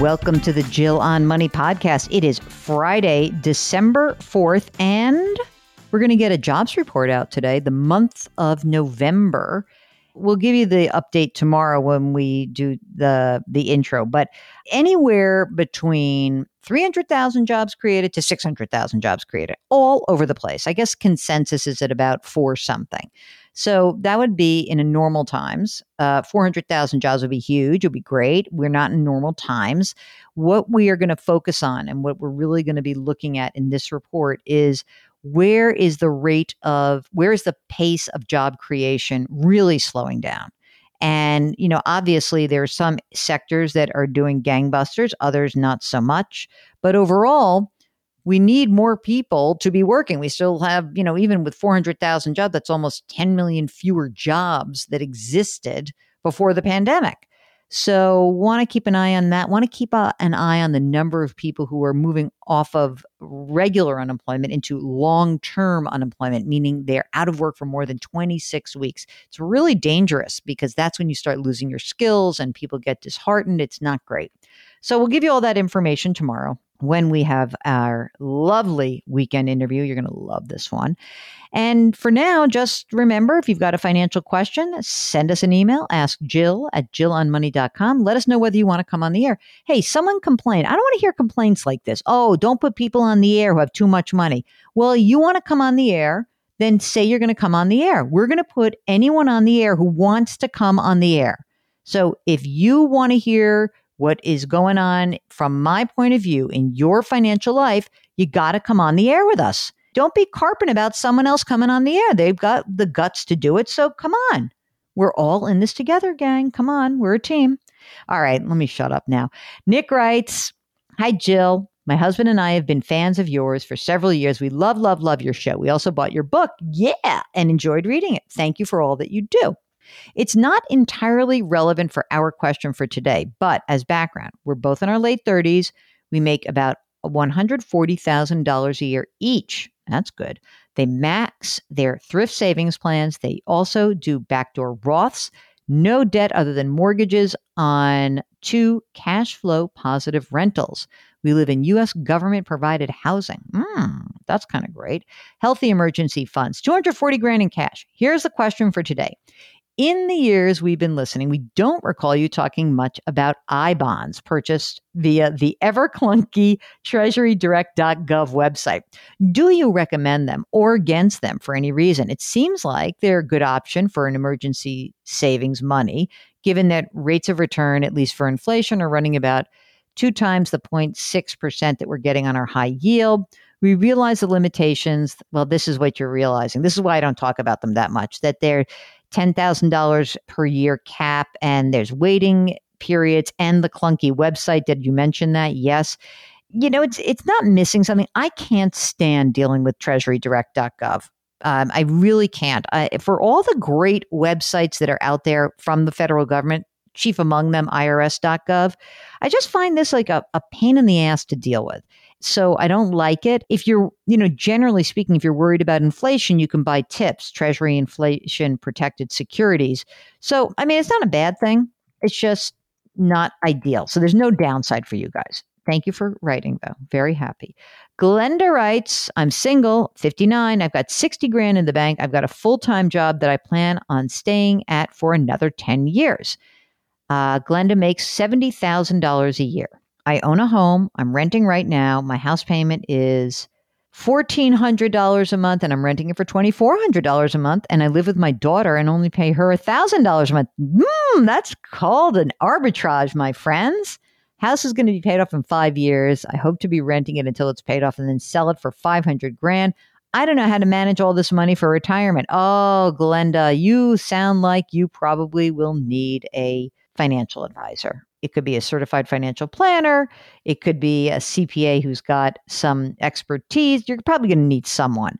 Welcome to the Jill on Money podcast. It is Friday, December 4th, and we're going to get a jobs report out today, the month of November. We'll give you the update tomorrow when we do the the intro, but anywhere between 300,000 jobs created to 600,000 jobs created all over the place. I guess consensus is at about 4 something. So that would be in a normal times. Uh, 400,000 jobs would be huge. It would be great. We're not in normal times. What we are going to focus on and what we're really going to be looking at in this report is where is the rate of, where is the pace of job creation really slowing down? And, you know, obviously there are some sectors that are doing gangbusters, others not so much. But overall, we need more people to be working. We still have, you know, even with 400,000 jobs, that's almost 10 million fewer jobs that existed before the pandemic. So, want to keep an eye on that. Want to keep a, an eye on the number of people who are moving off of regular unemployment into long term unemployment, meaning they're out of work for more than 26 weeks. It's really dangerous because that's when you start losing your skills and people get disheartened. It's not great. So, we'll give you all that information tomorrow when we have our lovely weekend interview. You're going to love this one. And for now, just remember if you've got a financial question, send us an email, ask Jill at jillonmoney.com. Let us know whether you want to come on the air. Hey, someone complained. I don't want to hear complaints like this. Oh, don't put people on the air who have too much money. Well, you want to come on the air, then say you're going to come on the air. We're going to put anyone on the air who wants to come on the air. So if you want to hear what is going on from my point of view in your financial life, you got to come on the air with us. Don't be carping about someone else coming on the air. They've got the guts to do it. So come on. We're all in this together, gang. Come on. We're a team. All right. Let me shut up now. Nick writes Hi, Jill. My husband and I have been fans of yours for several years. We love, love, love your show. We also bought your book. Yeah. And enjoyed reading it. Thank you for all that you do. It's not entirely relevant for our question for today, but as background, we're both in our late 30s. We make about $140,000 a year each. That's good. They max their thrift savings plans. They also do backdoor Roths, no debt other than mortgages on two cash flow positive rentals. We live in U.S. government provided housing. Mm, that's kind of great. Healthy emergency funds, 240 grand in cash. Here's the question for today. In the years we've been listening, we don't recall you talking much about I bonds purchased via the ever clunky treasurydirect.gov website. Do you recommend them or against them for any reason? It seems like they're a good option for an emergency savings money, given that rates of return, at least for inflation, are running about two times the 0.6% that we're getting on our high yield. We realize the limitations. Well, this is what you're realizing. This is why I don't talk about them that much, that they're $10,000 per year cap and there's waiting periods and the clunky website. Did you mention that? Yes. You know, it's it's not missing something. I can't stand dealing with treasurydirect.gov. Um, I really can't. I, for all the great websites that are out there from the federal government, chief among them irs.gov, I just find this like a, a pain in the ass to deal with. So I don't like it. If you're, you know, generally speaking, if you're worried about inflation, you can buy TIPS, Treasury Inflation Protected Securities. So, I mean, it's not a bad thing. It's just not ideal. So there's no downside for you guys. Thank you for writing, though. Very happy. Glenda writes I'm single, 59. I've got 60 grand in the bank. I've got a full time job that I plan on staying at for another 10 years. Uh, Glenda makes $70,000 a year. I own a home. I'm renting right now. My house payment is $1,400 a month and I'm renting it for $2,400 a month. And I live with my daughter and only pay her $1,000 a month. Mm, that's called an arbitrage, my friends. House is going to be paid off in five years. I hope to be renting it until it's paid off and then sell it for 500 grand. I don't know how to manage all this money for retirement. Oh, Glenda, you sound like you probably will need a financial advisor. It could be a certified financial planner. It could be a CPA who's got some expertise. You're probably going to need someone.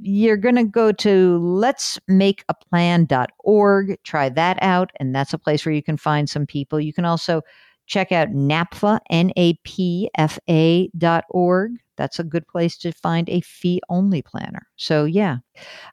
You're going to go to let's make a letsmakeaplan.org, try that out. And that's a place where you can find some people. You can also check out NAPFA, N-A-P-F-A dot org. That's a good place to find a fee only planner. So yeah,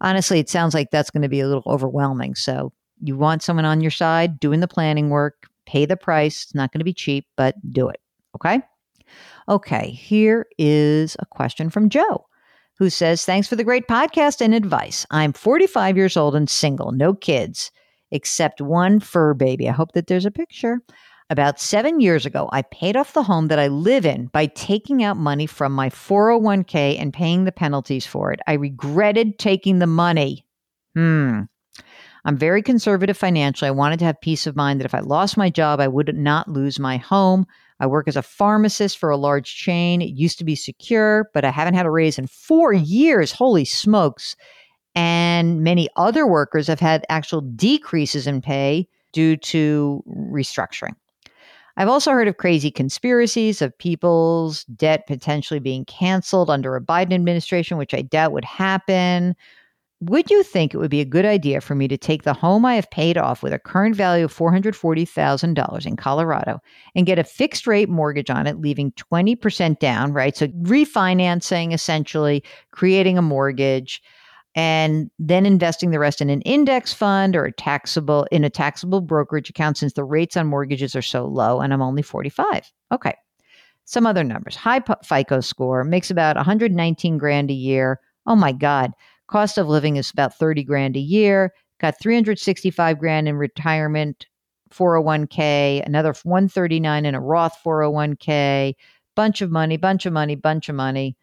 honestly, it sounds like that's going to be a little overwhelming. So you want someone on your side doing the planning work, pay the price. It's not going to be cheap, but do it. Okay. Okay. Here is a question from Joe who says, Thanks for the great podcast and advice. I'm 45 years old and single, no kids, except one fur baby. I hope that there's a picture. About seven years ago, I paid off the home that I live in by taking out money from my 401k and paying the penalties for it. I regretted taking the money. Hmm. I'm very conservative financially. I wanted to have peace of mind that if I lost my job, I would not lose my home. I work as a pharmacist for a large chain. It used to be secure, but I haven't had a raise in four years. Holy smokes. And many other workers have had actual decreases in pay due to restructuring. I've also heard of crazy conspiracies of people's debt potentially being canceled under a Biden administration, which I doubt would happen. Would you think it would be a good idea for me to take the home I have paid off with a current value of $440,000 in Colorado and get a fixed rate mortgage on it, leaving 20% down, right? So refinancing essentially, creating a mortgage and then investing the rest in an index fund or a taxable in a taxable brokerage account since the rates on mortgages are so low and I'm only 45. Okay. Some other numbers. High FICO score makes about 119 grand a year. Oh my god. Cost of living is about 30 grand a year. Got 365 grand in retirement 401k, another 139 in a Roth 401k, bunch of money, bunch of money, bunch of money.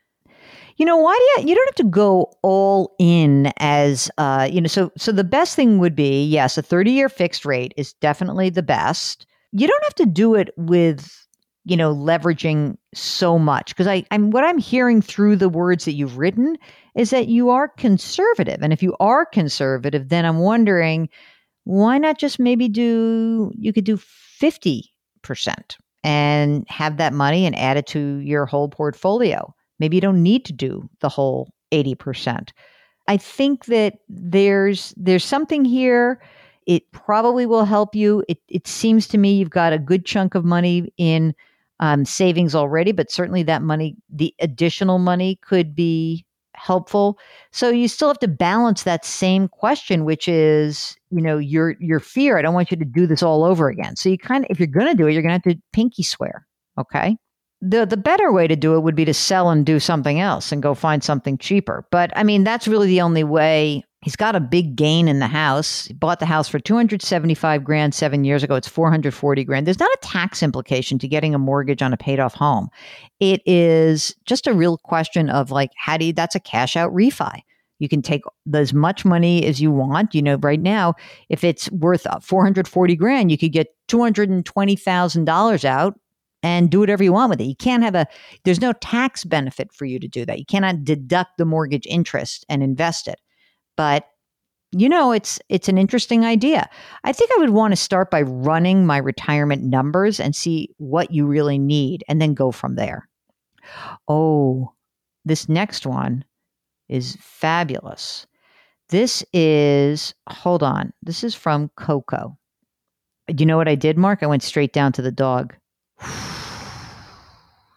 You know, why do you you don't have to go all in as uh, you know, so so the best thing would be, yes, a 30-year fixed rate is definitely the best. You don't have to do it with you know leveraging so much because I, I'm what I'm hearing through the words that you've written is that you are conservative. And if you are conservative, then I'm wondering why not just maybe do, you could do 50% and have that money and add it to your whole portfolio. Maybe you don't need to do the whole 80%. I think that there's there's something here it probably will help you. It, it seems to me you've got a good chunk of money in um, savings already, but certainly that money, the additional money, could be helpful. So you still have to balance that same question, which is, you know, your your fear. I don't want you to do this all over again. So you kind of, if you're going to do it, you're going to have to pinky swear. Okay. The the better way to do it would be to sell and do something else and go find something cheaper. But I mean, that's really the only way He's got a big gain in the house. He bought the house for 275 grand 7 years ago. It's 440 grand. There's not a tax implication to getting a mortgage on a paid off home. It is just a real question of like how do you that's a cash out refi. You can take as much money as you want. You know, right now, if it's worth uh, 440 grand, you could get $220,000 out and do whatever you want with it. You can't have a, there's no tax benefit for you to do that. You cannot deduct the mortgage interest and invest it but you know it's it's an interesting idea. I think i would want to start by running my retirement numbers and see what you really need and then go from there. Oh this next one is fabulous. This is hold on this is from coco. You know what i did mark? I went straight down to the dog.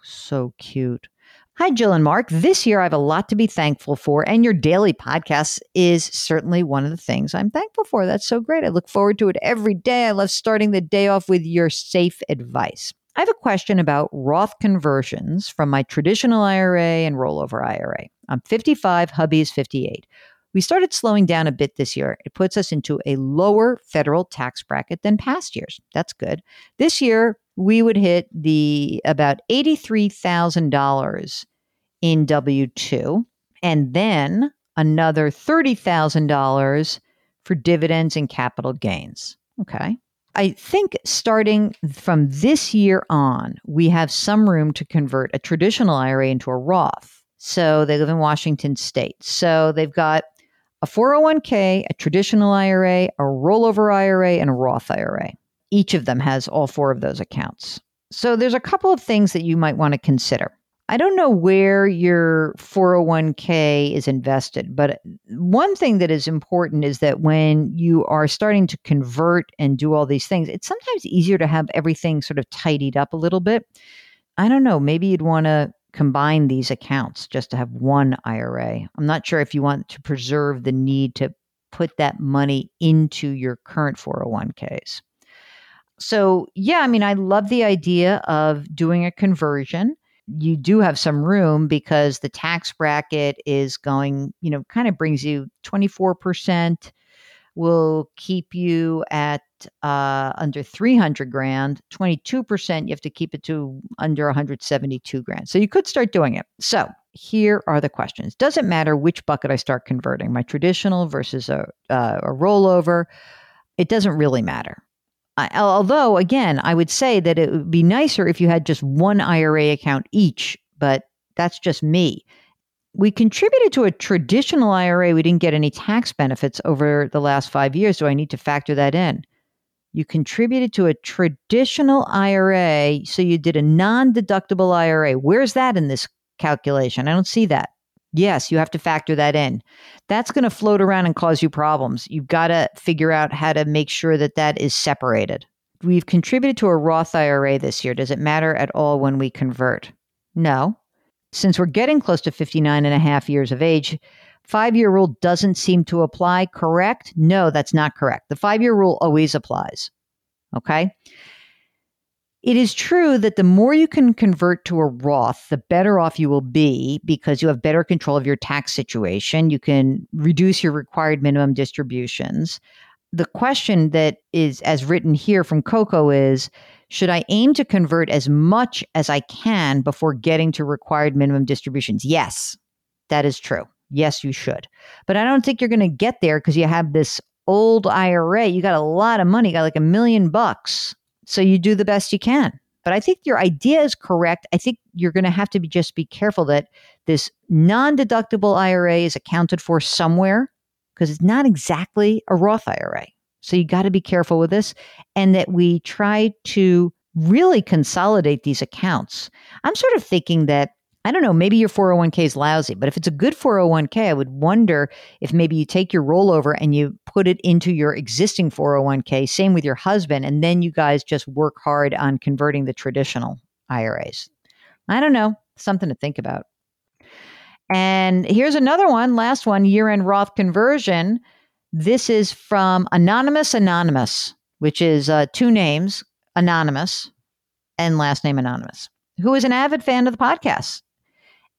So cute Hi, Jill and Mark. This year, I have a lot to be thankful for, and your daily podcast is certainly one of the things I'm thankful for. That's so great. I look forward to it every day. I love starting the day off with your safe advice. I have a question about Roth conversions from my traditional IRA and rollover IRA. I'm 55, hubby is 58. We started slowing down a bit this year. It puts us into a lower federal tax bracket than past years. That's good. This year, we would hit the about $83,000 in W 2, and then another $30,000 for dividends and capital gains. Okay. I think starting from this year on, we have some room to convert a traditional IRA into a Roth. So they live in Washington state. So they've got a 401k, a traditional IRA, a rollover IRA, and a Roth IRA Each of them has all four of those accounts. So there's a couple of things that you might want to consider. I don't know where your 401k is invested, but one thing that is important is that when you are starting to convert and do all these things, it's sometimes easier to have everything sort of tidied up a little bit. I don't know, maybe you'd want to combine these accounts just to have one IRA. I'm not sure if you want to preserve the need to put that money into your current 401ks. So, yeah, I mean, I love the idea of doing a conversion. You do have some room because the tax bracket is going, you know, kind of brings you 24%, will keep you at uh, under 300 grand, 22%, you have to keep it to under 172 grand. So you could start doing it. So here are the questions. Does it matter which bucket I start converting, my traditional versus a, uh, a rollover? It doesn't really matter. I, although, again, I would say that it would be nicer if you had just one IRA account each, but that's just me. We contributed to a traditional IRA. We didn't get any tax benefits over the last five years. Do I need to factor that in? You contributed to a traditional IRA, so you did a non deductible IRA. Where's that in this calculation? I don't see that. Yes, you have to factor that in. That's going to float around and cause you problems. You've got to figure out how to make sure that that is separated. We've contributed to a Roth IRA this year. Does it matter at all when we convert? No. Since we're getting close to 59 and a half years of age, five year rule doesn't seem to apply. Correct? No, that's not correct. The five year rule always applies. Okay. It is true that the more you can convert to a Roth, the better off you will be because you have better control of your tax situation. You can reduce your required minimum distributions. The question that is, as written here from Coco, is should I aim to convert as much as I can before getting to required minimum distributions? Yes, that is true. Yes, you should. But I don't think you're going to get there because you have this old IRA. You got a lot of money, you got like a million bucks so you do the best you can. But I think your idea is correct. I think you're going to have to be just be careful that this non-deductible IRA is accounted for somewhere because it's not exactly a Roth IRA. So you got to be careful with this and that we try to really consolidate these accounts. I'm sort of thinking that I don't know, maybe your 401k is lousy, but if it's a good 401k, I would wonder if maybe you take your rollover and you put it into your existing 401k, same with your husband, and then you guys just work hard on converting the traditional IRAs. I don't know, something to think about. And here's another one, last one year end Roth conversion. This is from Anonymous Anonymous, which is uh, two names, Anonymous and last name Anonymous, who is an avid fan of the podcast.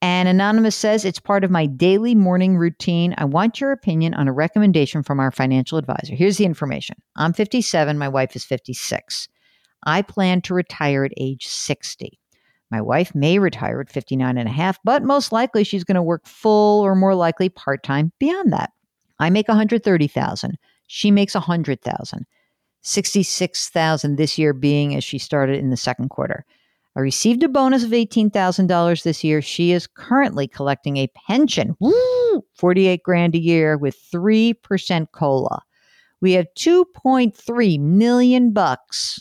And Anonymous says, It's part of my daily morning routine. I want your opinion on a recommendation from our financial advisor. Here's the information I'm 57, my wife is 56. I plan to retire at age 60. My wife may retire at 59 and a half, but most likely she's going to work full or more likely part time beyond that. I make 130,000. She makes 100,000. 66,000 this year being as she started in the second quarter. I received a bonus of $18,000 this year. She is currently collecting a pension, woo, 48 grand a year with 3% cola. We have 2.3 million bucks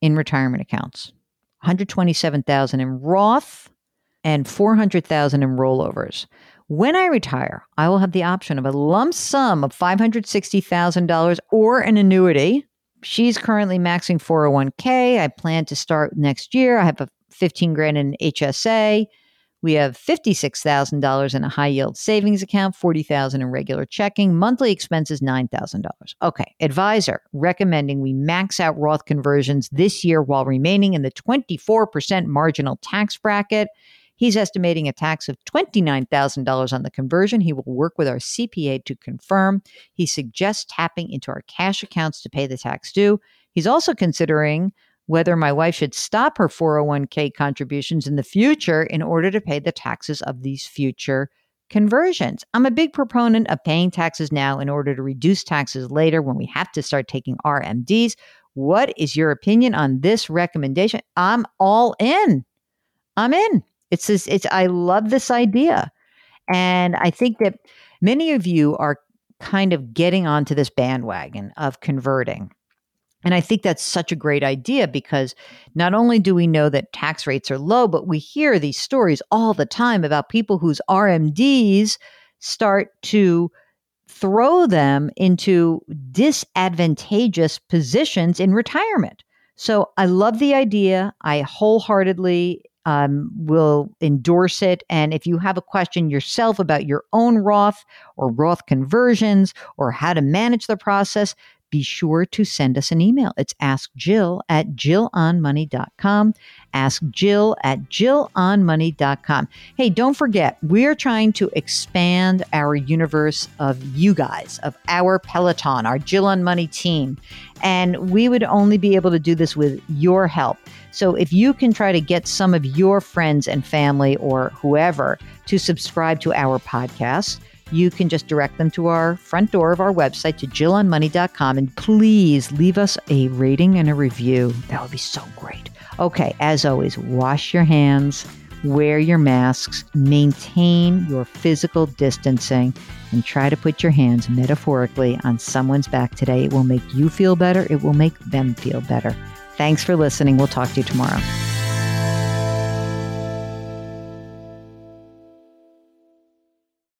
in retirement accounts. 127,000 in Roth and 400,000 in rollovers. When I retire, I will have the option of a lump sum of $560,000 or an annuity. She's currently maxing 401k. I plan to start next year. I have a 15 grand in HSA. We have $56,000 in a high yield savings account, 40,000 in regular checking, monthly expenses $9,000. Okay, advisor recommending we max out Roth conversions this year while remaining in the 24% marginal tax bracket. He's estimating a tax of $29,000 on the conversion. He will work with our CPA to confirm. He suggests tapping into our cash accounts to pay the tax due. He's also considering whether my wife should stop her 401k contributions in the future in order to pay the taxes of these future conversions. I'm a big proponent of paying taxes now in order to reduce taxes later when we have to start taking RMDs. What is your opinion on this recommendation? I'm all in. I'm in. It's this, it's I love this idea. And I think that many of you are kind of getting onto this bandwagon of converting. And I think that's such a great idea because not only do we know that tax rates are low, but we hear these stories all the time about people whose RMDs start to throw them into disadvantageous positions in retirement. So I love the idea. I wholeheartedly um, will endorse it. And if you have a question yourself about your own Roth or Roth conversions or how to manage the process, be sure to send us an email. It's askjill at JillOnMoney.com. Ask Jill at JillOnMoney.com. Hey, don't forget, we're trying to expand our universe of you guys, of our Peloton, our Jill on Money team. And we would only be able to do this with your help. So if you can try to get some of your friends and family or whoever to subscribe to our podcast, you can just direct them to our front door of our website to jillonmoney.com and please leave us a rating and a review. That would be so great. Okay, as always, wash your hands, wear your masks, maintain your physical distancing, and try to put your hands metaphorically on someone's back today. It will make you feel better, it will make them feel better. Thanks for listening. We'll talk to you tomorrow.